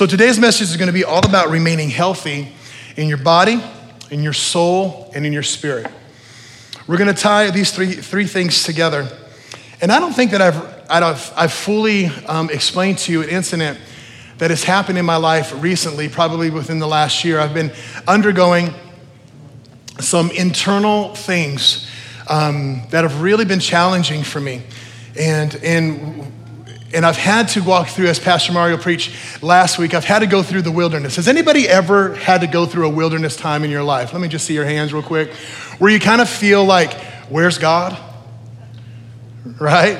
So today's message is going to be all about remaining healthy in your body, in your soul, and in your spirit. We're going to tie these three, three things together. And I don't think that I've, I've, I've fully um, explained to you an incident that has happened in my life recently, probably within the last year. I've been undergoing some internal things um, that have really been challenging for me. And, and, and I've had to walk through, as Pastor Mario preached last week, I've had to go through the wilderness. Has anybody ever had to go through a wilderness time in your life? Let me just see your hands real quick. Where you kind of feel like, where's God? Right?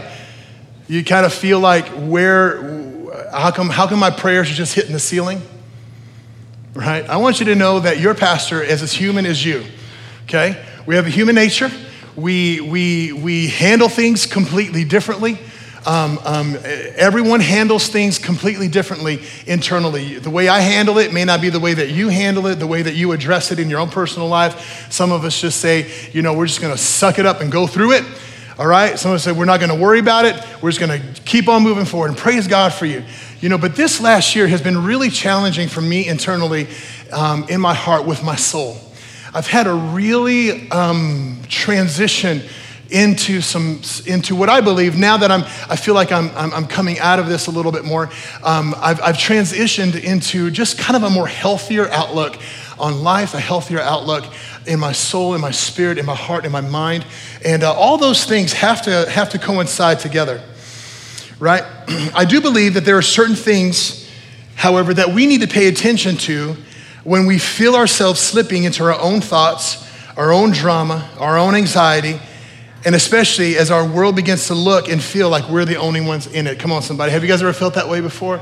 You kind of feel like, where, how come, how come my prayers are just hitting the ceiling? Right? I want you to know that your pastor is as human as you. Okay? We have a human nature. We, we, we handle things completely differently. Um, um, everyone handles things completely differently internally. The way I handle it may not be the way that you handle it, the way that you address it in your own personal life. Some of us just say, you know, we're just gonna suck it up and go through it. All right? Some of us say, we're not gonna worry about it. We're just gonna keep on moving forward and praise God for you. You know, but this last year has been really challenging for me internally um, in my heart with my soul. I've had a really um, transition into some into what I believe now that I'm I feel like I'm I'm, I'm coming out of this a little bit more. Um, I've, I've transitioned into just kind of a more healthier outlook on life, a healthier outlook in my soul, in my spirit, in my heart, in my mind, and uh, all those things have to have to coincide together, right? I do believe that there are certain things, however, that we need to pay attention to when we feel ourselves slipping into our own thoughts, our own drama, our own anxiety, and especially as our world begins to look and feel like we're the only ones in it. Come on, somebody. Have you guys ever felt that way before?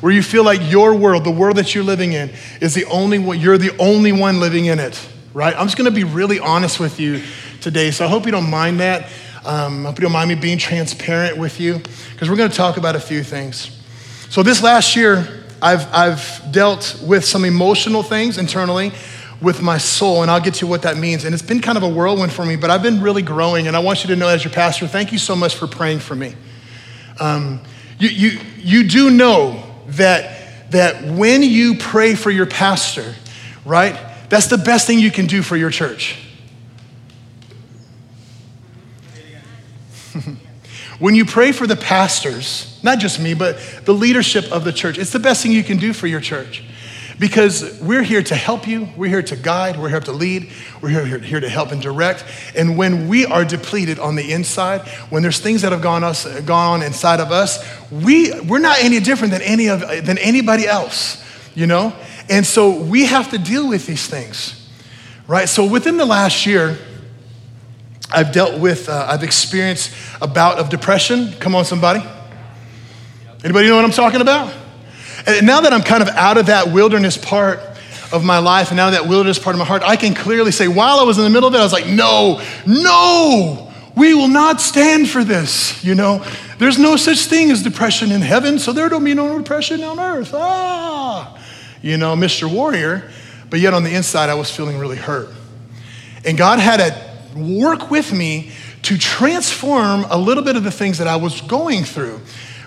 Where you feel like your world, the world that you're living in, is the only one, you're the only one living in it, right? I'm just gonna be really honest with you today, so I hope you don't mind that. Um, I hope you don't mind me being transparent with you, because we're gonna talk about a few things. So, this last year, I've, I've dealt with some emotional things internally with my soul, and I'll get to what that means. And it's been kind of a whirlwind for me, but I've been really growing. And I want you to know, as your pastor, thank you so much for praying for me. Um, you, you, you do know that, that when you pray for your pastor, right, that's the best thing you can do for your church. when you pray for the pastors, not just me, but the leadership of the church. It's the best thing you can do for your church because we're here to help you, we're here to guide, we're here to lead, we're here, here to help and direct. And when we are depleted on the inside, when there's things that have gone, us, gone on inside of us, we, we're not any different than, any of, than anybody else, you know? And so we have to deal with these things, right? So within the last year, I've dealt with, uh, I've experienced a bout of depression. Come on, somebody. Anybody know what I'm talking about? And now that I'm kind of out of that wilderness part of my life and now that wilderness part of my heart, I can clearly say, while I was in the middle of it, I was like, no, no, we will not stand for this. You know, there's no such thing as depression in heaven, so there don't be no depression on earth. Ah, you know, Mr. Warrior. But yet on the inside, I was feeling really hurt. And God had to work with me to transform a little bit of the things that I was going through,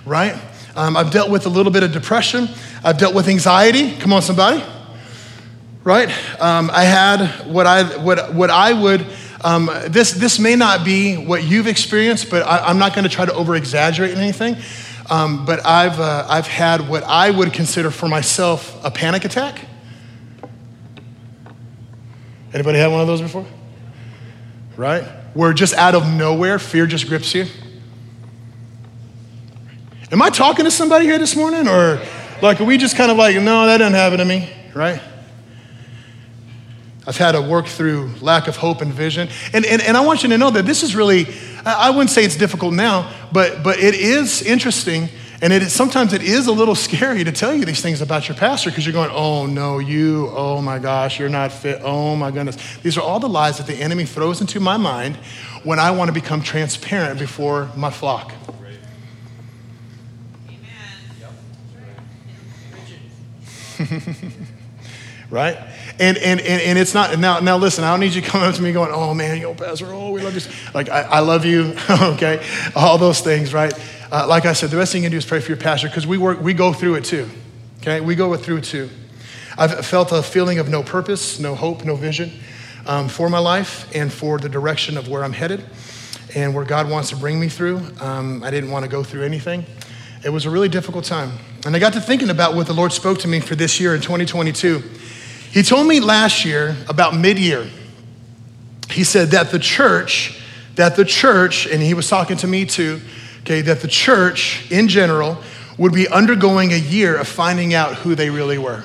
right? Um, I've dealt with a little bit of depression. I've dealt with anxiety. Come on, somebody. Right? Um, I had what I, what, what I would, um, this, this may not be what you've experienced, but I, am not going to try to over exaggerate anything. Um, but I've, uh, I've had what I would consider for myself a panic attack. Anybody had one of those before? Right? Where just out of nowhere, fear just grips you. Am I talking to somebody here this morning? Or like, are we just kind of like, no, that doesn't happen to me, right? I've had to work through lack of hope and vision. And, and, and I want you to know that this is really, I wouldn't say it's difficult now, but, but it is interesting. And it is, sometimes it is a little scary to tell you these things about your pastor because you're going, oh no, you, oh my gosh, you're not fit, oh my goodness. These are all the lies that the enemy throws into my mind when I want to become transparent before my flock. right? And, and, and, and, it's not, now, now listen, I don't need you coming up to me going, oh man, yo, Pastor, oh, we love you. Like, I, I love you, okay? All those things, right? Uh, like I said, the best thing you can do is pray for your pastor because we work, we go through it too, Okay, we go through it too. I've felt a feeling of no purpose, no hope, no vision um, for my life and for the direction of where I'm headed and where God wants to bring me through. Um, I didn't want to go through anything. It was a really difficult time. And I got to thinking about what the Lord spoke to me for this year in 2022. He told me last year, about mid year, he said that the church, that the church, and he was talking to me too, okay, that the church in general would be undergoing a year of finding out who they really were.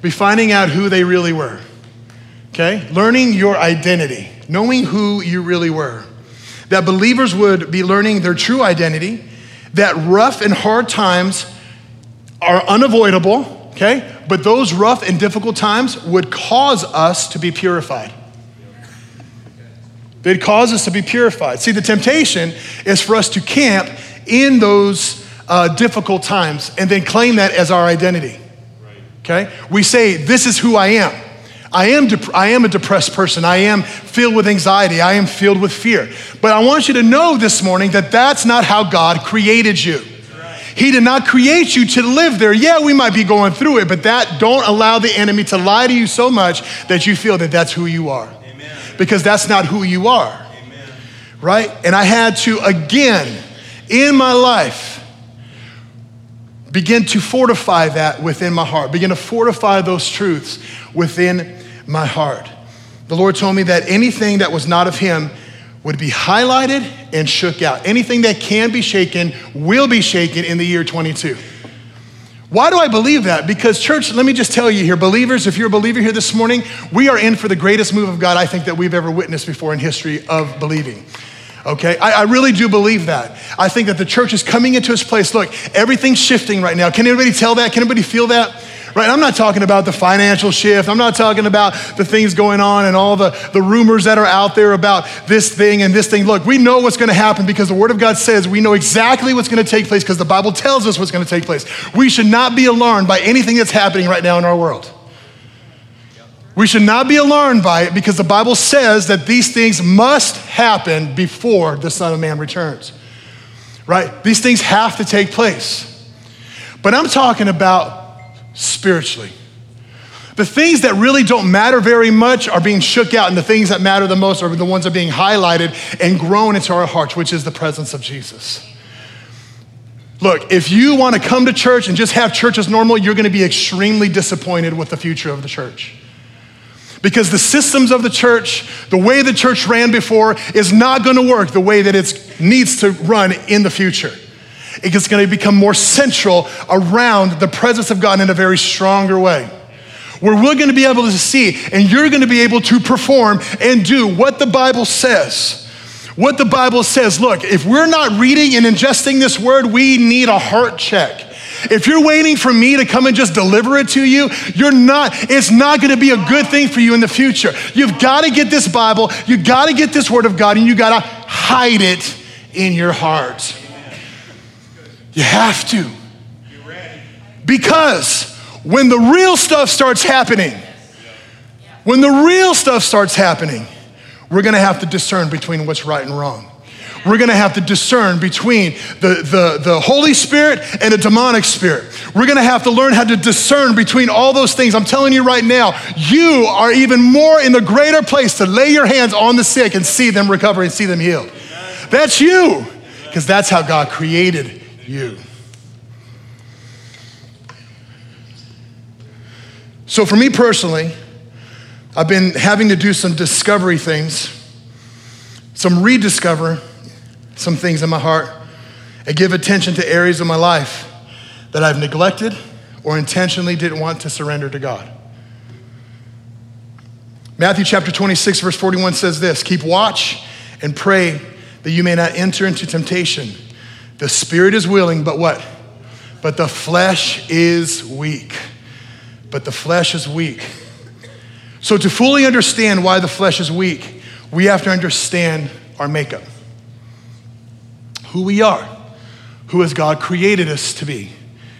Be finding out who they really were. Okay? Learning your identity, knowing who you really were. That believers would be learning their true identity, that rough and hard times are unavoidable, okay? But those rough and difficult times would cause us to be purified. They'd cause us to be purified. See, the temptation is for us to camp in those uh, difficult times and then claim that as our identity. Okay? We say, This is who I am. I am, dep- I am a depressed person. I am filled with anxiety. I am filled with fear. But I want you to know this morning that that's not how God created you. He did not create you to live there. Yeah, we might be going through it, but that don't allow the enemy to lie to you so much that you feel that that's who you are because that's not who you are. Amen. Right? And I had to, again, in my life, begin to fortify that within my heart, begin to fortify those truths within my heart. The Lord told me that anything that was not of Him would be highlighted and shook out. Anything that can be shaken will be shaken in the year 22. Why do I believe that? Because, church, let me just tell you here, believers, if you're a believer here this morning, we are in for the greatest move of God I think that we've ever witnessed before in history of believing. Okay, I, I, really do believe that. I think that the church is coming into its place. Look, everything's shifting right now. Can anybody tell that? Can anybody feel that? Right? I'm not talking about the financial shift. I'm not talking about the things going on and all the, the rumors that are out there about this thing and this thing. Look, we know what's going to happen because the Word of God says we know exactly what's going to take place because the Bible tells us what's going to take place. We should not be alarmed by anything that's happening right now in our world. We should not be alarmed by it because the Bible says that these things must happen before the Son of Man returns. Right? These things have to take place. But I'm talking about spiritually. The things that really don't matter very much are being shook out, and the things that matter the most are the ones that are being highlighted and grown into our hearts, which is the presence of Jesus. Look, if you want to come to church and just have church as normal, you're going to be extremely disappointed with the future of the church. Because the systems of the church, the way the church ran before, is not going to work the way that it needs to run in the future it's going to become more central around the presence of God in a very stronger way. Where we're going to be able to see and you're going to be able to perform and do what the Bible says. What the Bible says. Look, if we're not reading and ingesting this word, we need a heart check. If you're waiting for me to come and just deliver it to you, you're not, it's not gonna be a good thing for you in the future. You've gotta get this Bible, you gotta get this Word of God, and you gotta hide it in your heart. You have to. Because when the real stuff starts happening, when the real stuff starts happening, we're gonna have to discern between what's right and wrong. We're gonna have to discern between the, the, the Holy Spirit and a demonic spirit. We're gonna have to learn how to discern between all those things. I'm telling you right now, you are even more in the greater place to lay your hands on the sick and see them recover and see them healed. That's you, because that's how God created you. So, for me personally, I've been having to do some discovery things, some rediscover some things in my heart, and give attention to areas of my life that I've neglected or intentionally didn't want to surrender to God. Matthew chapter 26, verse 41 says this Keep watch and pray that you may not enter into temptation. The spirit is willing, but what? But the flesh is weak. But the flesh is weak. So, to fully understand why the flesh is weak, we have to understand our makeup who we are, who has God created us to be,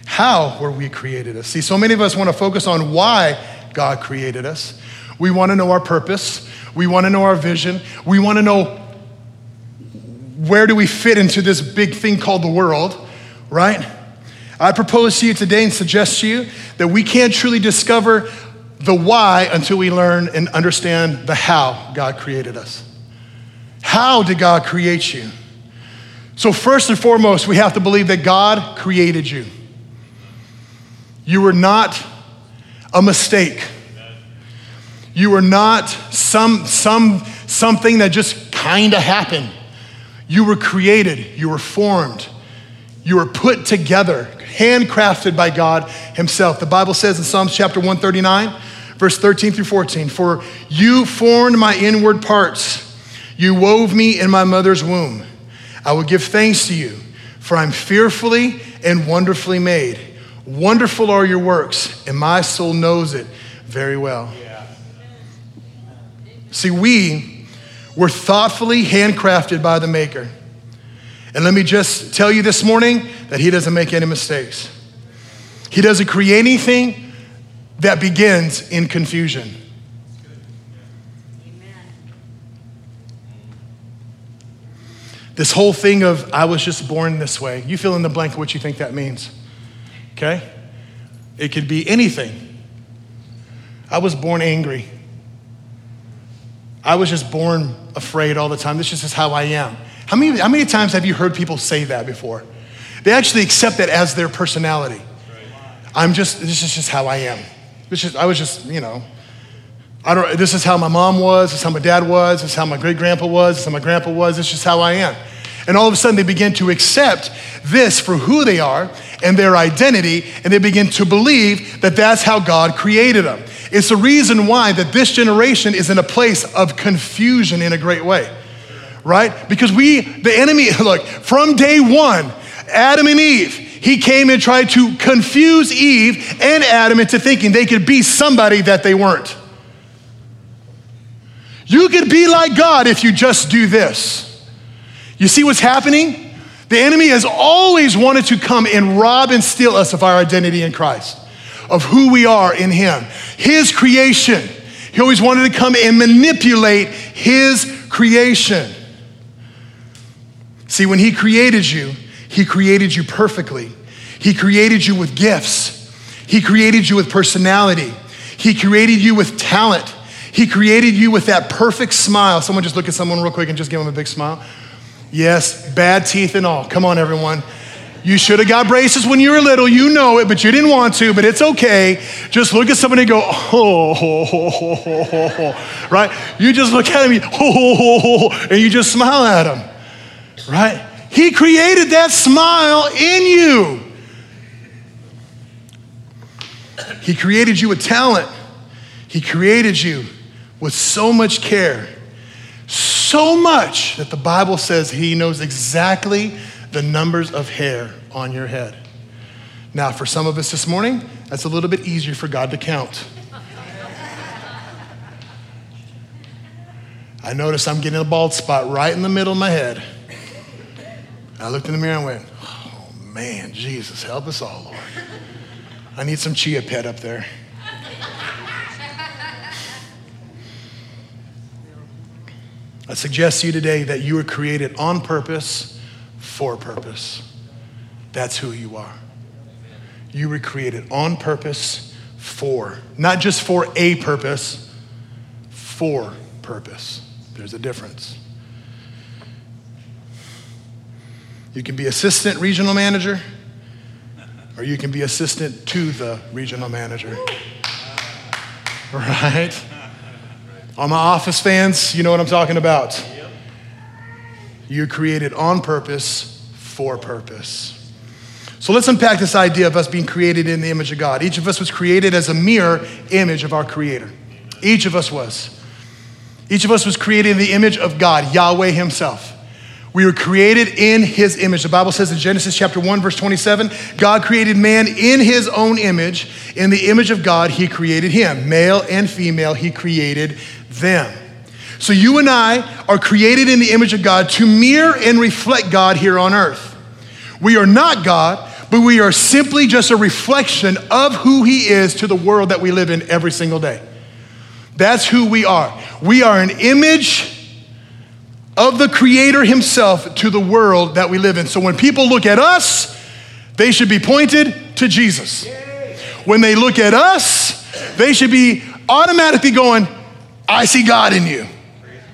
how were we created us. See, so many of us want to focus on why God created us. We want to know our purpose, we want to know our vision, we want to know where do we fit into this big thing called the world, right? I propose to you today and suggest to you that we can't truly discover the why until we learn and understand the how God created us. How did God create you? So, first and foremost, we have to believe that God created you. You were not a mistake. You were not some, some, something that just kind of happened. You were created, you were formed, you were put together, handcrafted by God Himself. The Bible says in Psalms chapter 139, verse 13 through 14, For you formed my inward parts, you wove me in my mother's womb. I will give thanks to you, for I'm fearfully and wonderfully made. Wonderful are your works, and my soul knows it very well. See, we were thoughtfully handcrafted by the Maker. And let me just tell you this morning that He doesn't make any mistakes. He doesn't create anything that begins in confusion. This whole thing of, I was just born this way, you fill in the blank what you think that means. Okay? It could be anything. I was born angry. I was just born afraid all the time. This just is how I am. How many, how many times have you heard people say that before? They actually accept that as their personality. I'm just, this is just how I am. This is, I was just, you know, I don't, this is how my mom was, this is how my dad was, this is how my great grandpa was, this is how my grandpa was, this is just how I am. And all of a sudden, they begin to accept this for who they are and their identity, and they begin to believe that that's how God created them. It's the reason why that this generation is in a place of confusion in a great way, right? Because we, the enemy, look, from day one, Adam and Eve, he came and tried to confuse Eve and Adam into thinking they could be somebody that they weren't. You could be like God if you just do this. You see what's happening? The enemy has always wanted to come and rob and steal us of our identity in Christ, of who we are in Him, His creation. He always wanted to come and manipulate His creation. See, when He created you, He created you perfectly. He created you with gifts. He created you with personality. He created you with talent. He created you with that perfect smile. Someone just look at someone real quick and just give them a big smile. Yes, bad teeth and all. Come on, everyone. You should have got braces when you were little. You know it, but you didn't want to, but it's okay. Just look at somebody and go, oh, ho, ho, ho, ho, ho. right? You just look at him, ho, ho, ho, ho, and you just smile at him, right? He created that smile in you. He created you with talent. He created you with so much care so much that the Bible says he knows exactly the numbers of hair on your head. Now, for some of us this morning, that's a little bit easier for God to count. I noticed I'm getting a bald spot right in the middle of my head. I looked in the mirror and went, Oh man, Jesus, help us all, Lord. I need some chia pet up there. I suggest to you today that you were created on purpose for purpose. That's who you are. You were created on purpose for, not just for a purpose, for purpose. There's a difference. You can be assistant regional manager, or you can be assistant to the regional manager. Right? All my office fans, you know what I'm talking about. You're created on purpose for purpose. So let's unpack this idea of us being created in the image of God. Each of us was created as a mirror image of our Creator. Each of us was. Each of us was created in the image of God, Yahweh Himself. We were created in his image. The Bible says in Genesis chapter 1 verse 27, God created man in his own image. In the image of God he created him. Male and female he created them. So you and I are created in the image of God to mirror and reflect God here on earth. We are not God, but we are simply just a reflection of who he is to the world that we live in every single day. That's who we are. We are an image of the Creator Himself to the world that we live in. So when people look at us, They should be pointed to Jesus. When they look at us, they should be automatically going, I see God in you.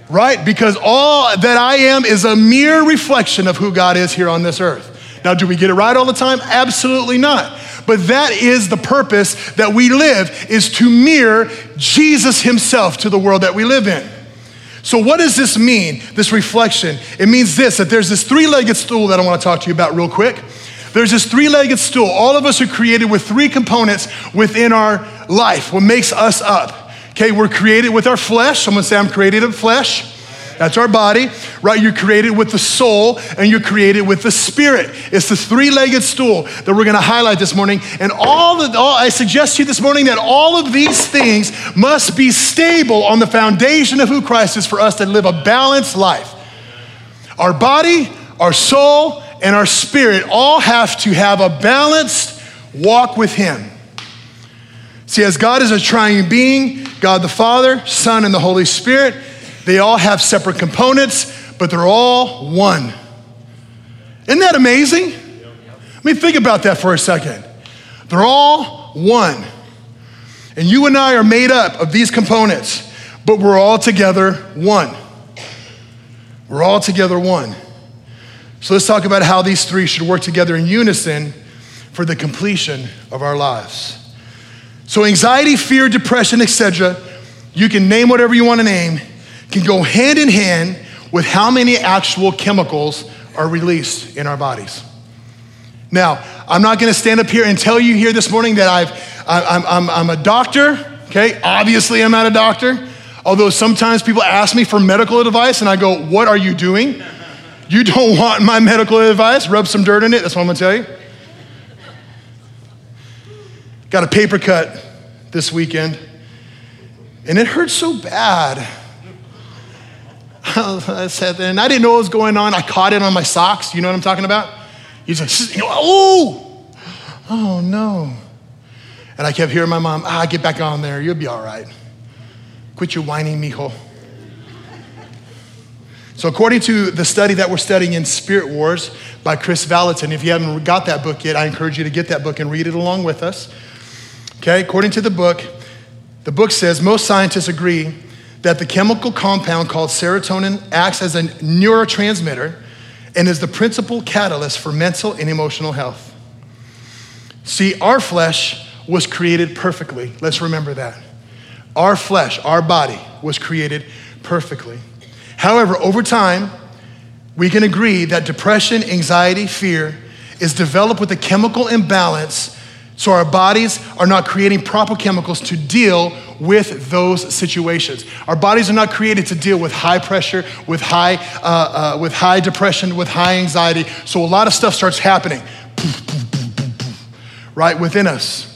Right? Because all that I am is a mere reflection of who God is here on this earth. Now, do we get it right all the time? Absolutely not. But that is the purpose that we live is to mirror Jesus himself to the world that we live in. So, what does this mean, this reflection? It means this that there's this three legged stool that I want to talk to you about real quick. There's this three legged stool. All of us are created with three components within our life, what makes us up. Okay, we're created with our flesh. Someone say, I'm created of flesh. That's our body, right? You're created with the soul and you're created with the spirit. It's the three legged stool that we're gonna highlight this morning. And all, the, all, I suggest to you this morning that all of these things must be stable on the foundation of who Christ is for us to live a balanced life. Our body, our soul, and our spirit all have to have a balanced walk with Him. See, as God is a triune being, God the Father, Son, and the Holy Spirit, they all have separate components, but they're all one. Isn't that amazing? I mean, think about that for a second. They're all one. And you and I are made up of these components, but we're all together one. We're all together one. So let's talk about how these three should work together in unison for the completion of our lives. So, anxiety, fear, depression, etc., you can name whatever you want to name, can go hand in hand with how many actual chemicals are released in our bodies. Now, I'm not gonna stand up here and tell you here this morning that I've, I'm, I'm, I'm a doctor, okay? Obviously, I'm not a doctor. Although sometimes people ask me for medical advice and I go, What are you doing? You don't want my medical advice? Rub some dirt in it, that's what I'm gonna tell you. Got a paper cut this weekend, and it hurt so bad. I said, and I didn't know what was going on. I caught it on my socks. You know what I'm talking about? He's like, oh, oh no. And I kept hearing my mom, ah, get back on there. You'll be all right. Quit your whining, mijo. So, according to the study that we're studying in Spirit Wars by Kris Vallotton, if you haven't got that book yet, I encourage you to get that book and read it along with us. Okay, according to the book, the book says most scientists agree that the chemical compound called serotonin acts as a neurotransmitter and is the principal catalyst for mental and emotional health. See, our flesh was created perfectly. Let's remember that. Our flesh, our body, was created perfectly. However, over time, we can agree that depression, anxiety, fear is developed with a chemical imbalance so our bodies are not creating proper chemicals to deal with those situations. Our bodies are not created to deal with high pressure, with high, uh, uh, with high depression, with high anxiety. So a lot of stuff starts happening, right within us.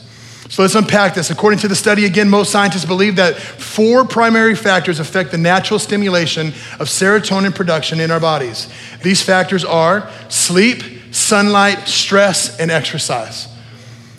So let's unpack this. According to the study, again, most scientists believe that four primary factors affect the natural stimulation of serotonin production in our bodies. These factors are sleep, sunlight, stress, and exercise.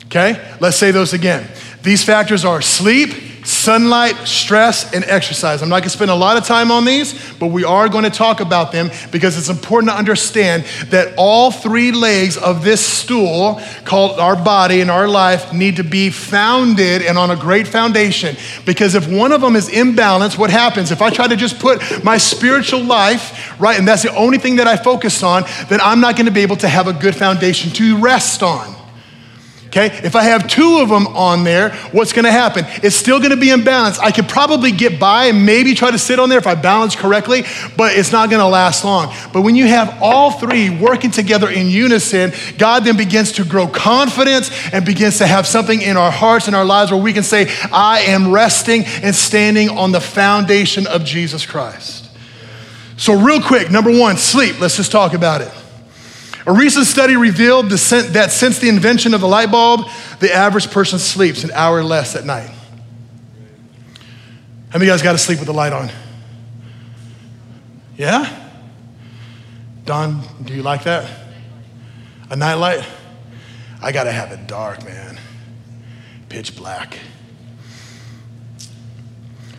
Okay? Let's say those again. These factors are sleep, sunlight, stress, and exercise. I'm not gonna spend a lot of time on these, but we are gonna talk about them because it's important to understand that all three legs of this stool, called our body and our life, need to be founded and on a great foundation. Because if one of them is imbalanced, what happens? If I try to just put my spiritual life, right, and that's the only thing that I focus on, then I'm not gonna be able to have a good foundation to rest on. Okay, if I have two of them on there, what's gonna happen? It's still gonna be imbalanced. I could probably get by and maybe try to sit on there if I balance correctly, but it's not gonna last long. But when you have all three working together in unison, God then begins to grow confidence and begins to have something in our hearts and our lives where we can say, I am resting and standing on the foundation of Jesus Christ. So, real quick, number one, sleep. Let's just talk about it. A recent study revealed that since the invention of the light bulb, the average person sleeps an hour less at night. How many of you guys got to sleep with the light on? Yeah? Don, do you like that? A night light? I got to have it dark, man. Pitch black.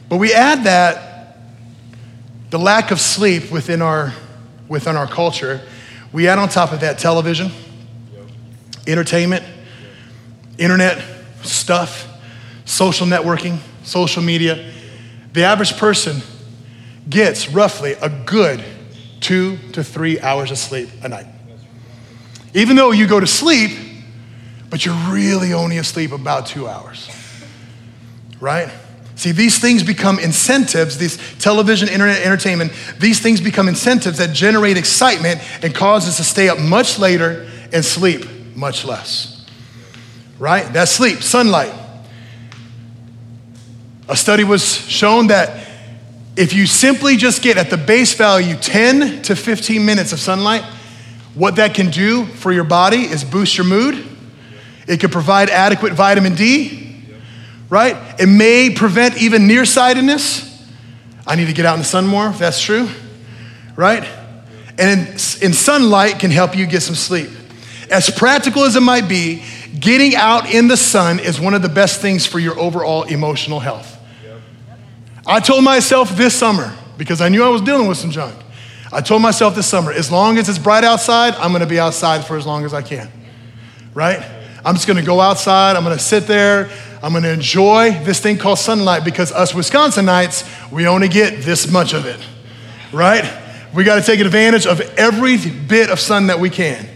But we add that the lack of sleep within our, within our culture we add on top of that television, entertainment, internet stuff, social networking, social media, the average person gets roughly a good two to three hours of sleep a night. Even though you go to sleep, but you're really only asleep about two hours, right? See, these things become incentives, these television, internet, entertainment, these things become incentives that generate excitement and cause us to stay up much later and sleep much less. Right? That's sleep, sunlight. A study was shown that if you simply just get at the base value 10 to 15 minutes of sunlight, what that can do for your body is boost your mood. It can provide adequate vitamin D, right? It may prevent even nearsightedness. I need to get out in the sun more, if that's true, right? And in, in sunlight can help you get some sleep. As practical as it might be, getting out in the sun is one of the best things for your overall emotional health. I told myself this summer, because I knew I was dealing with some junk, I told myself this summer, as long as it's bright outside, I'm gonna be outside for as long as I can, right? I'm just gonna go outside, I'm gonna sit there, I'm gonna enjoy this thing called sunlight because us Wisconsinites, we only get this much of it, right? We gotta take advantage of every bit of sun that we can.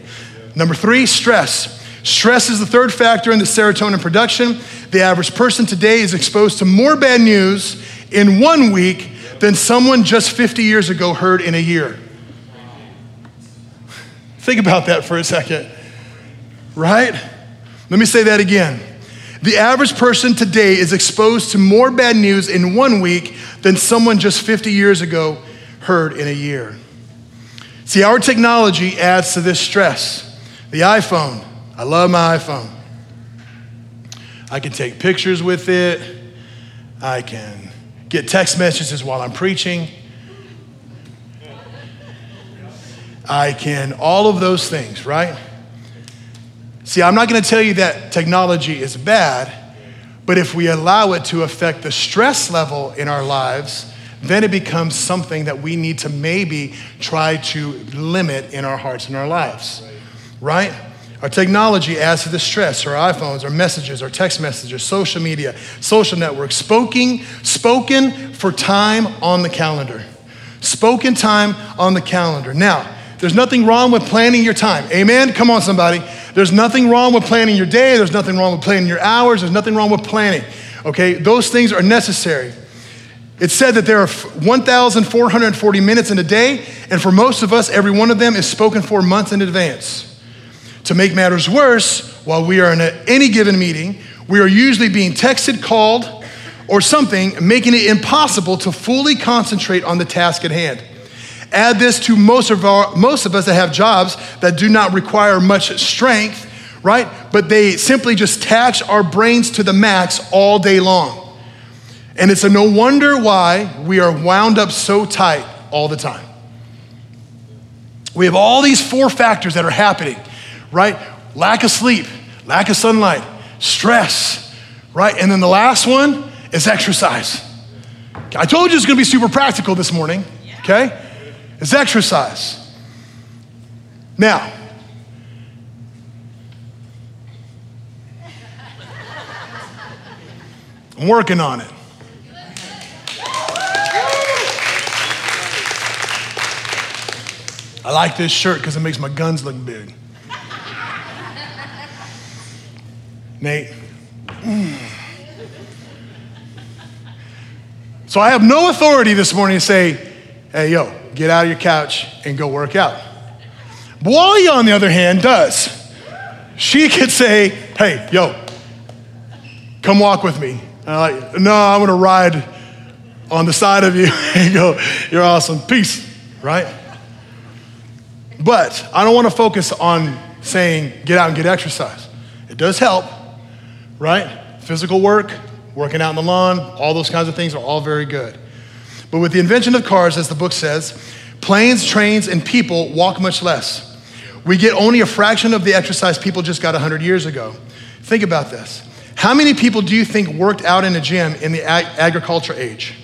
Number three, stress. Stress is the third factor in the serotonin production. The average person today is exposed to more bad news in one week than someone just 50 years ago heard in a year. Think about that for a second, right? Let me say that again. The average person today is exposed to more bad news in one week than someone just 50 years ago heard in a year. See, our technology adds to this stress. The iPhone, I love my iPhone. I can take pictures with it, I can get text messages while I'm preaching. I can, all of those things, right? See, I'm not gonna tell you that technology is bad, but if we allow it to affect the stress level in our lives, then it becomes something that we need to maybe try to limit in our hearts and our lives, right? Our technology adds to the stress, our iPhones, our messages, our text messages, social media, social networks, spoken, spoken for time on the calendar. Spoken time on the calendar. Now, there's nothing wrong with planning your time. Amen? Come on, somebody. There's nothing wrong with planning your day. There's nothing wrong with planning your hours. There's nothing wrong with planning. Okay? Those things are necessary. It said that there are 1,440 minutes in a day, and for most of us, every one of them is spoken for months in advance. To make matters worse, while we are in a, any given meeting, we are usually being texted, called, or something, making it impossible to fully concentrate on the task at hand. Add this to most of, our, most of us that have jobs that do not require much strength, right? But they simply just tax our brains to the max all day long. And it's a no wonder why we are wound up so tight all the time. We have all these four factors that are happening right? Lack of sleep, lack of sunlight, stress, right? And then the last one is exercise. I told you it's gonna be super practical this morning, okay? It's exercise. Now, I'm working on it. I like this shirt because it makes my guns look big. Nate. So I have no authority this morning to say, hey, yo, get out of your couch and go work out. Wally, on the other hand, does. She could say, hey, yo, come walk with me. And I'm like, no, I'm gonna ride on the side of you and go, you're awesome, peace, right? But I don't wanna focus on saying, get out and get exercise. It does help, right? Physical work, working out in the lawn, all those kinds of things are all very good. But with the invention of cars, as the book says, planes, trains, and people walk much less. We get only a fraction of the exercise people just got 100 years ago. Think about this. How many people do you think worked out in a gym in the ag- agriculture age?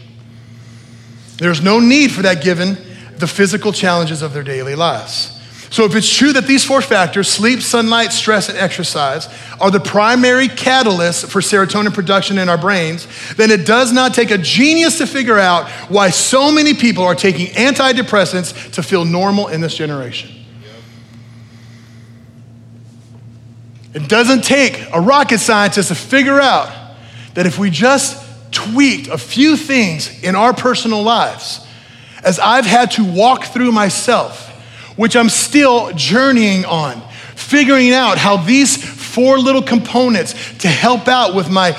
There's no need for that given the physical challenges of their daily lives. So, if it's true that these four factors sleep, sunlight, stress, and exercise are the primary catalysts for serotonin production in our brains, then it does not take a genius to figure out why so many people are taking antidepressants to feel normal in this generation. It doesn't take a rocket scientist to figure out that if we just tweaked a few things in our personal lives, as I've had to walk through myself, which I'm still journeying on, figuring out how these four little components to help out with my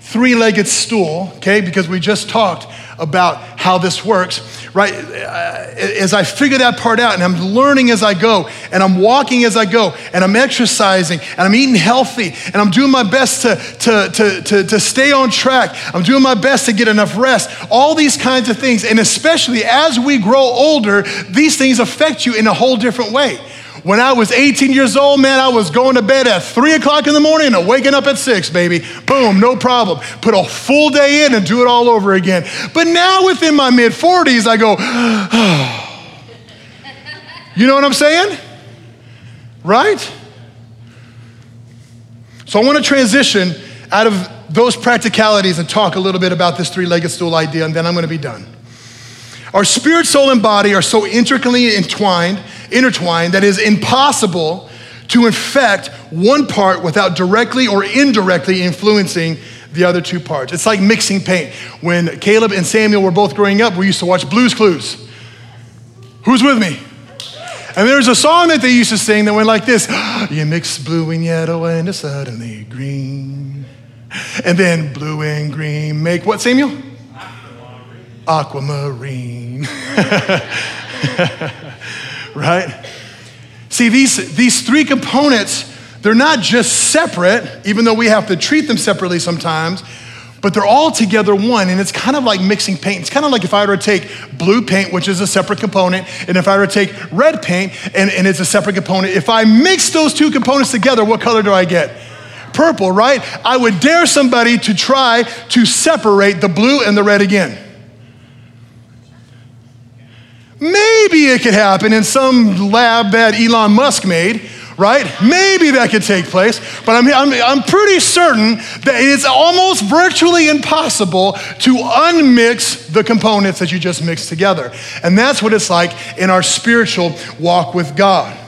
three legged stool, okay, because we just talked about how this works, right? Uh, as I figure that part out and I'm learning as I go and I'm walking as I go and I'm exercising and I'm eating healthy and I'm doing my best to, to, to, to, to stay on track. I'm doing my best to get enough rest. All these kinds of things. And especially as we grow older, these things affect you in a whole different way. When I was 18 years old, man, I was going to bed at three o'clock in the morning and waking up at six, baby. Boom, no problem. Put a full day in and do it all over again. But now within my mid 40s, I go, oh. you know what I'm saying? Right? So I want to transition out of those practicalities and talk a little bit about this three legged stool idea, and then I'm going to be done. Our spirit, soul, and body are so intricately entwined intertwined that is impossible to infect one part without directly or indirectly influencing the other two parts. It's like mixing paint. When Caleb and Samuel were both growing up, we used to watch Blues Clues. Who's with me? And there's a song that they used to sing that went like this You mix blue and yellow and it's suddenly green. And then blue and green make what, Samuel? Aquamarine. Aquamarine. right? See, these, these three components, they're not just separate, even though we have to treat them separately sometimes, but they're all together one. And it's kind of like mixing paint. It's kind of like if I were to take blue paint, which is a separate component, and if I were to take red paint, and, and it's a separate component, if I mix those two components together, what color do I get? Purple, right? I would dare somebody to try to separate the blue and the red again. Maybe it could happen in some lab that Elon Musk made, right? Maybe that could take place, but I'm, I'm, I'm pretty certain that it's almost virtually impossible to unmix the components that you just mixed together. And that's what it's like in our spiritual walk with God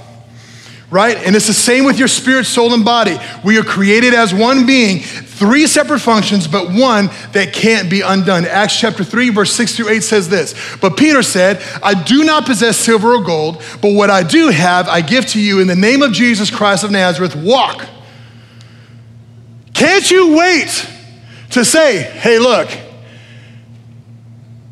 right? And it's the same with your spirit, soul, and body. We are created as one being, three separate functions, but one that can't be undone. Acts chapter 3, verse 6 through 8 says this But Peter said, I do not possess silver or gold, but what I do have, I give to you in the name of Jesus Christ of Nazareth. Walk. Can't you wait to say, hey, look,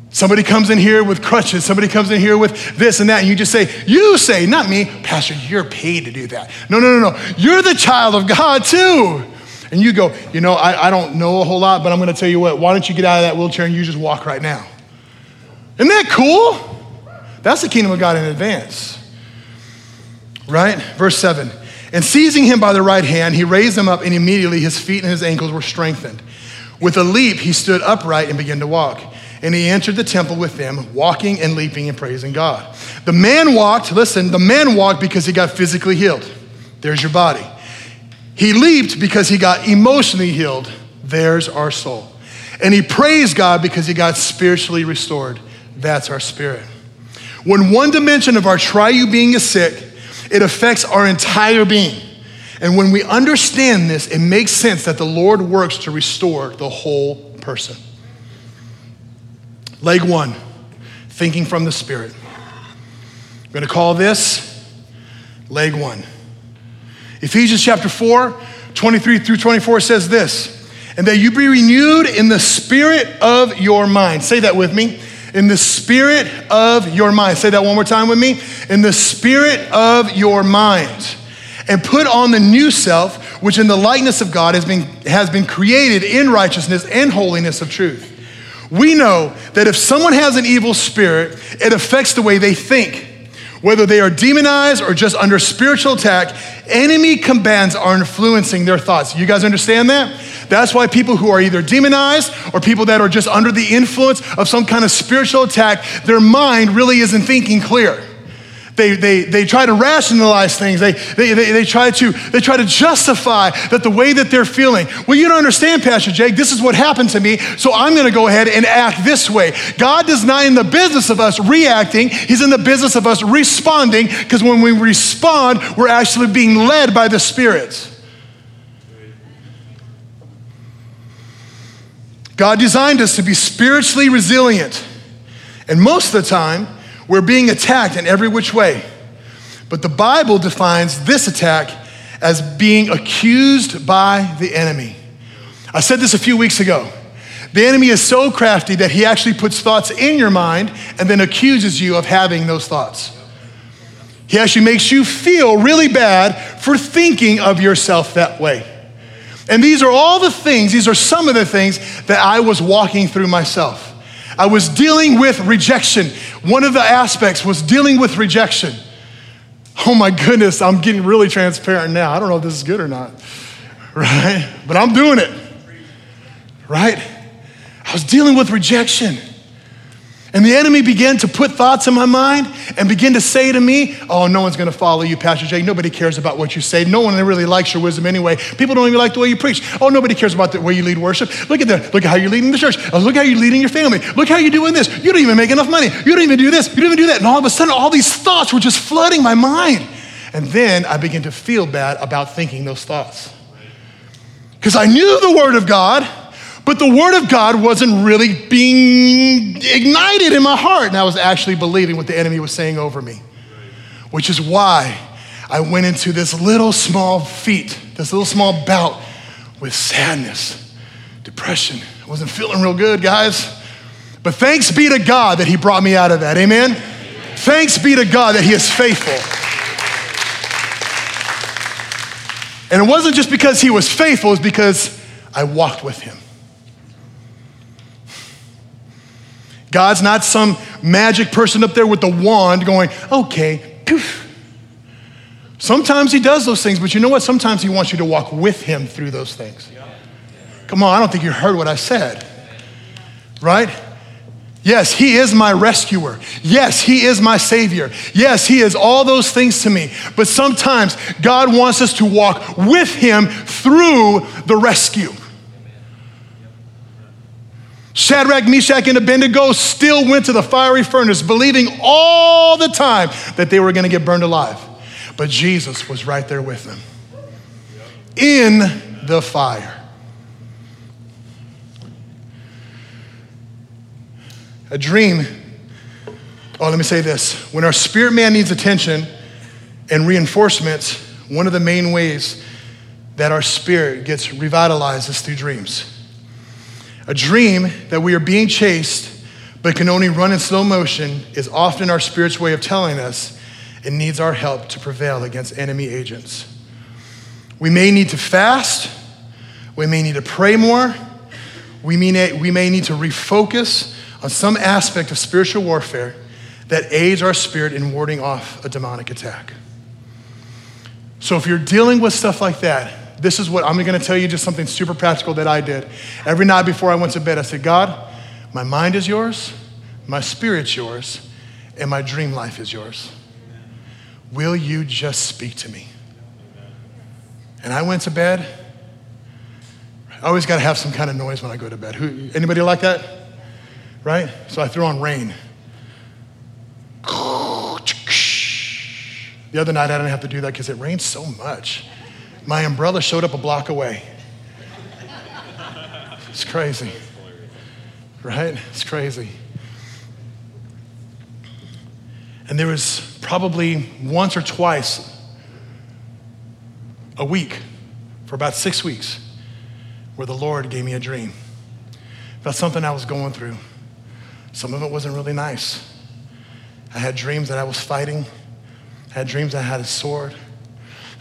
Somebody comes in here with crutches. Somebody comes in here with this and that. And you just say, You say, not me. Pastor, you're paid to do that. No, no, no, no. You're the child of God too. And you go, You know, I, I don't know a whole lot, but I'm going to tell you what. Why don't you get out of that wheelchair and you just walk right now? Isn't that cool? That's the kingdom of God in advance. Right? Verse 7. And seizing him by the right hand, he raised him up, and immediately his feet and his ankles were strengthened. With a leap, he stood upright and began to walk and he entered the temple with them, walking and leaping and praising God. The man walked, listen, the man walked because he got physically healed. There's your body. He leaped because he got emotionally healed. There's our soul. And he praised God because he got spiritually restored. That's our spirit. When one dimension of our triune being is sick, it affects our entire being. And when we understand this, it makes sense that the Lord works to restore the whole person. Leg one, thinking from the Spirit. I'm going to call this leg one. Ephesians chapter 4, 23 through 24 says this, and that you be renewed in the spirit of your mind. Say that with me. In the spirit of your mind. Say that one more time with me. In the spirit of your mind. And put on the new self, which in the likeness of God has been, has been created in righteousness and holiness of truth. We know that if someone has an evil spirit, it affects the way they think. Whether they are demonized or just under spiritual attack, enemy commands are influencing their thoughts. You guys understand that? That's why people who are either demonized or people that are just under the influence of some kind of spiritual attack, their mind really isn't thinking clear. They, they, they try to rationalize things. They, they, they, they, try to, they try to justify that the way that they're feeling. Well, you don't understand, Pastor Jake. This is what happened to me, so I'm going to go ahead and act this way. God is not in the business of us reacting, He's in the business of us responding, because when we respond, we're actually being led by the Spirit. God designed us to be spiritually resilient. And most of the time, we're being attacked in every which way. But the Bible defines this attack as being accused by the enemy. I said this a few weeks ago. The enemy is so crafty that he actually puts thoughts in your mind and then accuses you of having those thoughts. He actually makes you feel really bad for thinking of yourself that way. And these are all the things, these are some of the things that I was walking through myself. I was dealing with rejection. One of the aspects was dealing with rejection. Oh my goodness, I'm getting really transparent now. I don't know if this is good or not, right? But I'm doing it, right? I was dealing with rejection. And the enemy began to put thoughts in my mind and begin to say to me, Oh, no one's gonna follow you, Pastor Jay. Nobody cares about what you say. No one really likes your wisdom anyway. People don't even like the way you preach. Oh, nobody cares about the way you lead worship. Look at that. Look at how you're leading the church. Oh, look how you're leading your family. Look how you're doing this. You don't even make enough money. You don't even do this. You don't even do that. And all of a sudden, all these thoughts were just flooding my mind. And then I began to feel bad about thinking those thoughts. Because I knew the Word of God. But the word of God wasn't really being ignited in my heart. And I was actually believing what the enemy was saying over me, which is why I went into this little small feat, this little small bout with sadness, depression. I wasn't feeling real good, guys. But thanks be to God that He brought me out of that. Amen? Amen. Thanks be to God that He is faithful. And it wasn't just because He was faithful, it's because I walked with Him. God's not some magic person up there with the wand going, okay, poof. Sometimes he does those things, but you know what? Sometimes he wants you to walk with him through those things. Come on, I don't think you heard what I said. Right? Yes, he is my rescuer. Yes, he is my savior. Yes, he is all those things to me. But sometimes God wants us to walk with him through the rescue. Shadrach, Meshach, and Abednego still went to the fiery furnace, believing all the time that they were going to get burned alive. But Jesus was right there with them in the fire. A dream, oh, let me say this. When our spirit man needs attention and reinforcements, one of the main ways that our spirit gets revitalized is through dreams. A dream that we are being chased but can only run in slow motion is often our spirit's way of telling us it needs our help to prevail against enemy agents. We may need to fast, we may need to pray more, we may, we may need to refocus on some aspect of spiritual warfare that aids our spirit in warding off a demonic attack. So if you're dealing with stuff like that, this is what I'm going to tell you just something super practical that I did. Every night before I went to bed, I said, God, my mind is yours, my spirit's yours, and my dream life is yours. Will you just speak to me? And I went to bed. I always got to have some kind of noise when I go to bed. Who, anybody like that? Right? So I threw on rain. The other night I didn't have to do that because it rained so much. My umbrella showed up a block away. It's crazy. Right? It's crazy. And there was probably once or twice a week for about six weeks where the Lord gave me a dream about something I was going through. Some of it wasn't really nice. I had dreams that I was fighting, I had dreams I had a sword.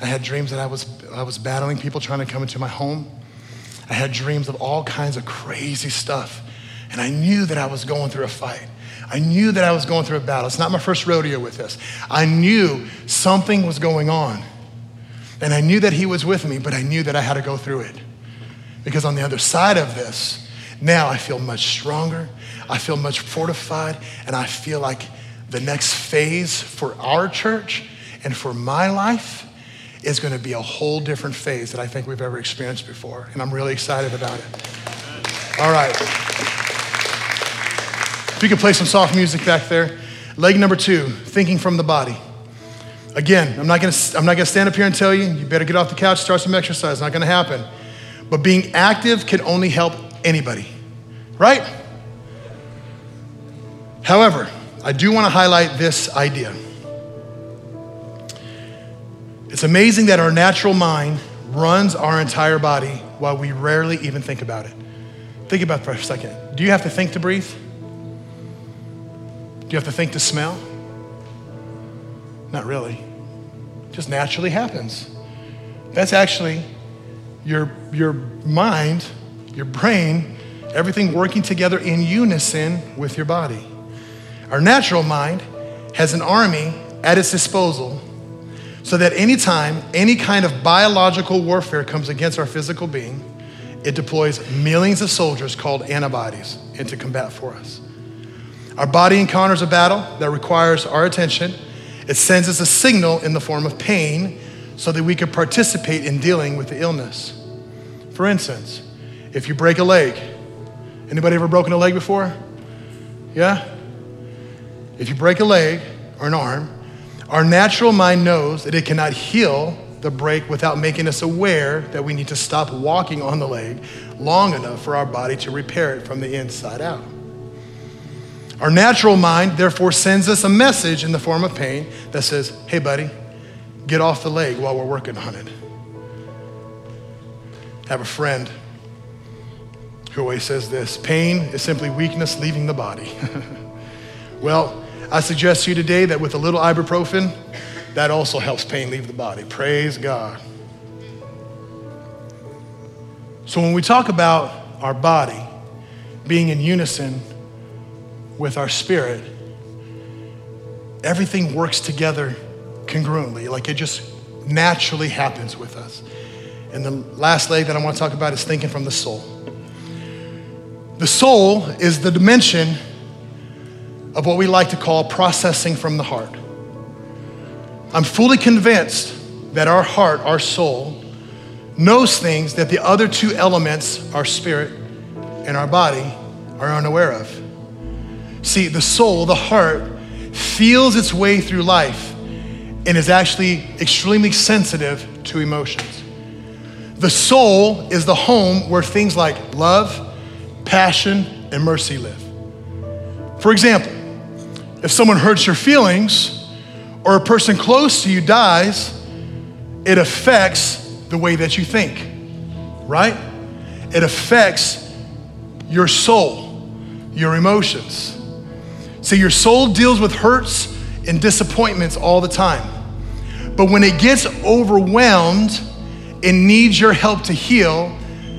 I had dreams that I was, I was battling people trying to come into my home. I had dreams of all kinds of crazy stuff. And I knew that I was going through a fight. I knew that I was going through a battle. It's not my first rodeo with this. I knew something was going on. And I knew that He was with me, but I knew that I had to go through it. Because on the other side of this, now I feel much stronger. I feel much fortified. And I feel like the next phase for our church and for my life is going to be a whole different phase that I think we've ever experienced before. And I'm really excited about it. All right. If you could play some soft music back there. Leg number two, thinking from the body. Again, I'm not gonna, stand up here and tell you, you better get off the couch, start some exercise. It's not gonna happen. But being active can only help anybody, right? However, I do wanna highlight this idea. It's amazing that our natural mind runs our entire body while we rarely even think about it. Think about it for a second. Do you have to think to breathe? Do you have to think to smell? Not really. It just naturally happens. That's actually your, your mind, your brain, everything working together in unison with your body. Our natural mind has an army at its disposal so that anytime any kind of biological warfare comes against our physical being, it deploys millions of soldiers called antibodies into combat for us. Our body encounters a battle that requires our attention. It sends us a signal in the form of pain so that we can participate in dealing with the illness. For instance, if you break a leg, anybody ever broken a leg before? Yeah? If you break a leg or an arm, our natural mind knows that it cannot heal the break without making us aware that we need to stop walking on the leg long enough for our body to repair it from the inside out. Our natural mind, therefore, sends us a message in the form of pain that says, hey, buddy, get off the leg while we're working on it. I have a friend who always says this pain is simply weakness leaving the body. well, I suggest to you today that with a little ibuprofen, that also helps pain leave the body. Praise God. So when we talk about our body being in unison with our spirit, everything works together congruently, like it just naturally happens with us. And the last leg that I want to talk about is thinking from the soul. The soul is the dimension of what we like to call processing from the heart. I'm fully convinced that our heart, our soul, knows things that the other two elements, our spirit and our body, are unaware of. See, the soul, the heart, feels its way through life and is actually extremely sensitive to emotions. The soul is the home where things like love, passion, and mercy live. For example, if someone hurts your feelings or a person close to you dies, it affects the way that you think, right? It affects your soul, your emotions. See, your soul deals with hurts and disappointments all the time. But when it gets overwhelmed and needs your help to heal,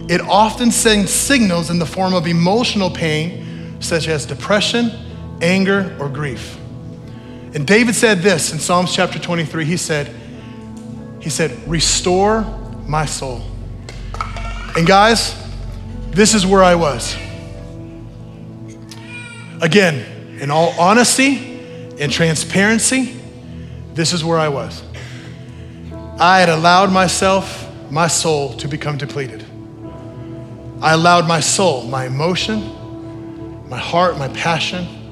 it often sends signals in the form of emotional pain, such as depression, anger, or grief. And David said this in Psalms chapter 23. He said, he said, restore my soul. And guys, this is where I was. Again, in all honesty and transparency, this is where I was. I had allowed myself, my soul, to become depleted. I allowed my soul, my emotion, my heart, my passion,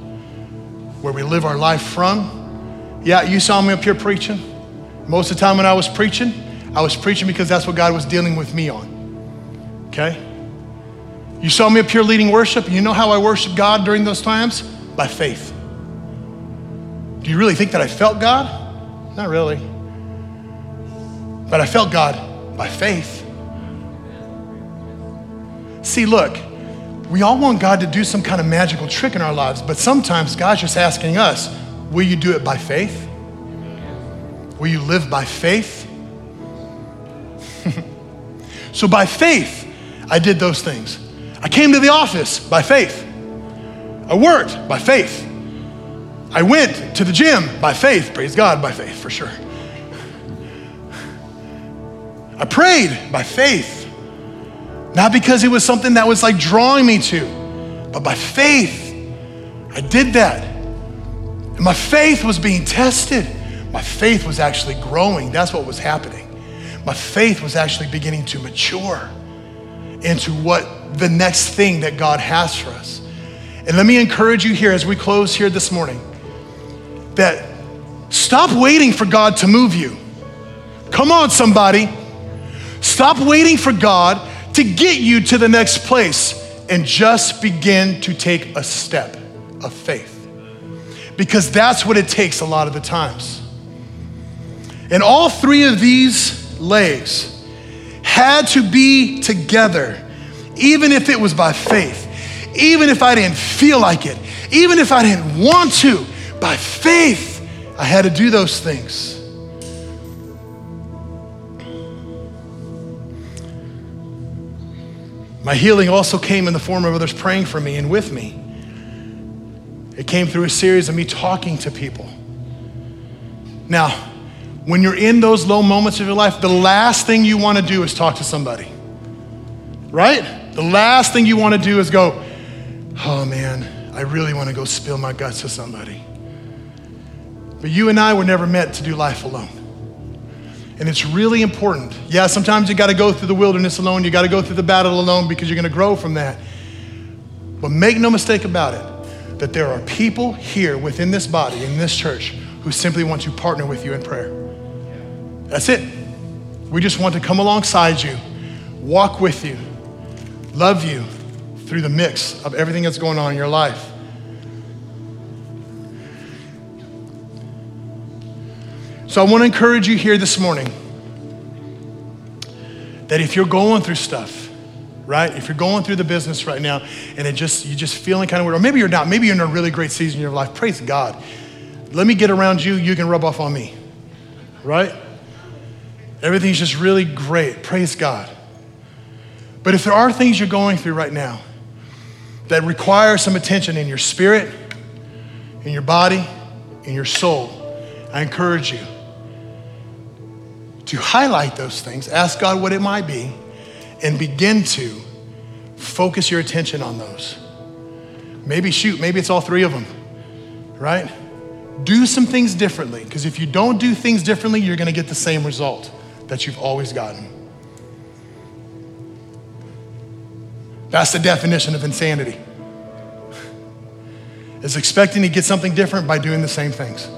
where we live our life from. Yeah, you saw me up here preaching. Most of the time when I was preaching, I was preaching because that's what God was dealing with me on. Okay? You saw me up here leading worship. You know how I worship God during those times? by faith. Do you really think that I felt God? Not really. But I felt God by faith. See, look, we all want God to do some kind of magical trick in our lives, but sometimes God's just asking us, will you do it by faith? Will you live by faith? so, by faith, I did those things. I came to the office by faith. I worked by faith. I went to the gym by faith. Praise God, by faith, for sure. I prayed by faith. Not because it was something that was like drawing me to, but by faith. I did that. And my faith was being tested. My faith was actually growing. That's what was happening. My faith was actually beginning to mature into what the next thing that God has for us. And let me encourage you here as we close here this morning that stop waiting for God to move you. Come on, somebody. Stop waiting for God to get you to the next place and just begin to take a step of faith. Because that's what it takes a lot of the times. And all three of these legs had to be together, even if it was by faith, even if I didn't feel like it, even if I didn't want to. By faith, I had to do those things. My healing also came in the form of others praying for me and with me. It came through a series of me talking to people. Now, when you're in those low moments of your life, the last thing you want to do is talk to somebody. Right? The last thing you want to do is go, oh man, I really want to go spill my guts to somebody. But you and I were never meant to do life alone. And it's really important. Yeah, sometimes you got to go through the wilderness alone, you got to go through the battle alone because you're going to grow from that. But make no mistake about it that there are people here within this body, in this church, who simply want to partner with you in prayer. That's it. We just want to come alongside you, walk with you, love you through the mix of everything that's going on in your life. So I want to encourage you here this morning that if you're going through stuff, right? If you're going through the business right now and it just you're just feeling kind of weird, or maybe you're not, maybe you're in a really great season in your life. Praise God. Let me get around you, you can rub off on me. Right? Everything's just really great. Praise God. But if there are things you're going through right now that require some attention in your spirit, in your body, in your soul, I encourage you to highlight those things, ask God what it might be, and begin to focus your attention on those. Maybe, shoot, maybe it's all three of them, right? Do some things differently, because if you don't do things differently, you're gonna get the same result that you've always gotten. That's the definition of insanity. Is expecting to get something different by doing the same things.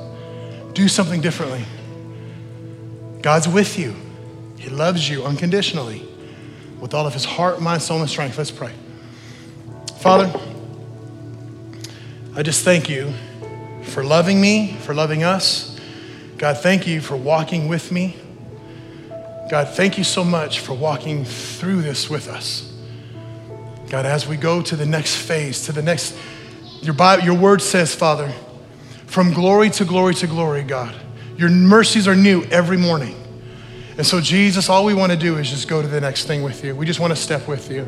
Do something differently. God's with you. He loves you unconditionally with all of his heart, mind, soul, and strength. Let's pray. Father, I just thank you for loving me, for loving us. God, thank you for walking with me. God, thank you so much for walking through this with us. God, as we go to the next phase, to the next, your, Bible, your word says, Father, from glory to glory to glory, God. Your mercies are new every morning. And so, Jesus, all we want to do is just go to the next thing with you. We just want to step with you.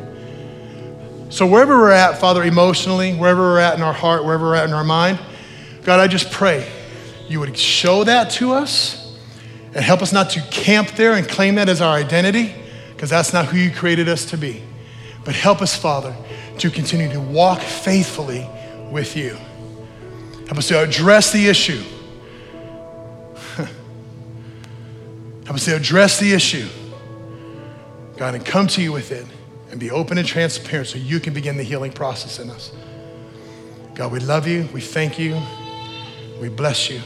So, wherever we're at, Father, emotionally, wherever we're at in our heart, wherever we're at in our mind, God, I just pray you would show that to us and help us not to camp there and claim that as our identity, because that's not who you created us to be. But help us, Father, to continue to walk faithfully with you. Help us to address the issue Help us to address the issue, God, and come to you with it and be open and transparent so you can begin the healing process in us. God, we love you. We thank you. We bless you.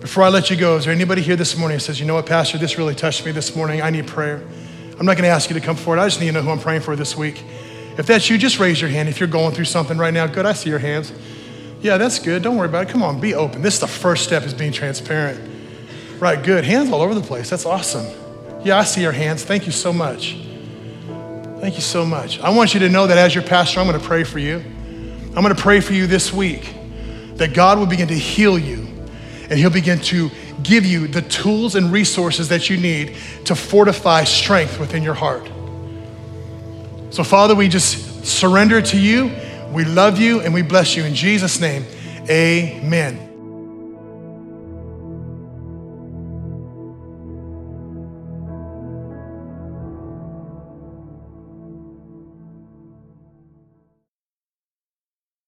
Before I let you go, is there anybody here this morning who says, you know what, Pastor, this really touched me this morning. I need prayer. I'm not going to ask you to come forward. I just need to know who I'm praying for this week. If that's you, just raise your hand. If you're going through something right now, good. I see your hands. Yeah, that's good. Don't worry about it. Come on, be open. This is the first step is being transparent. Right, good. Hands all over the place. That's awesome. Yeah, I see your hands. Thank you so much. Thank you so much. I want you to know that as your pastor, I'm going to pray for you. I'm going to pray for you this week that God will begin to heal you and He'll begin to give you the tools and resources that you need to fortify strength within your heart. So, Father, we just surrender to you. We love you and we bless you. In Jesus' name, amen.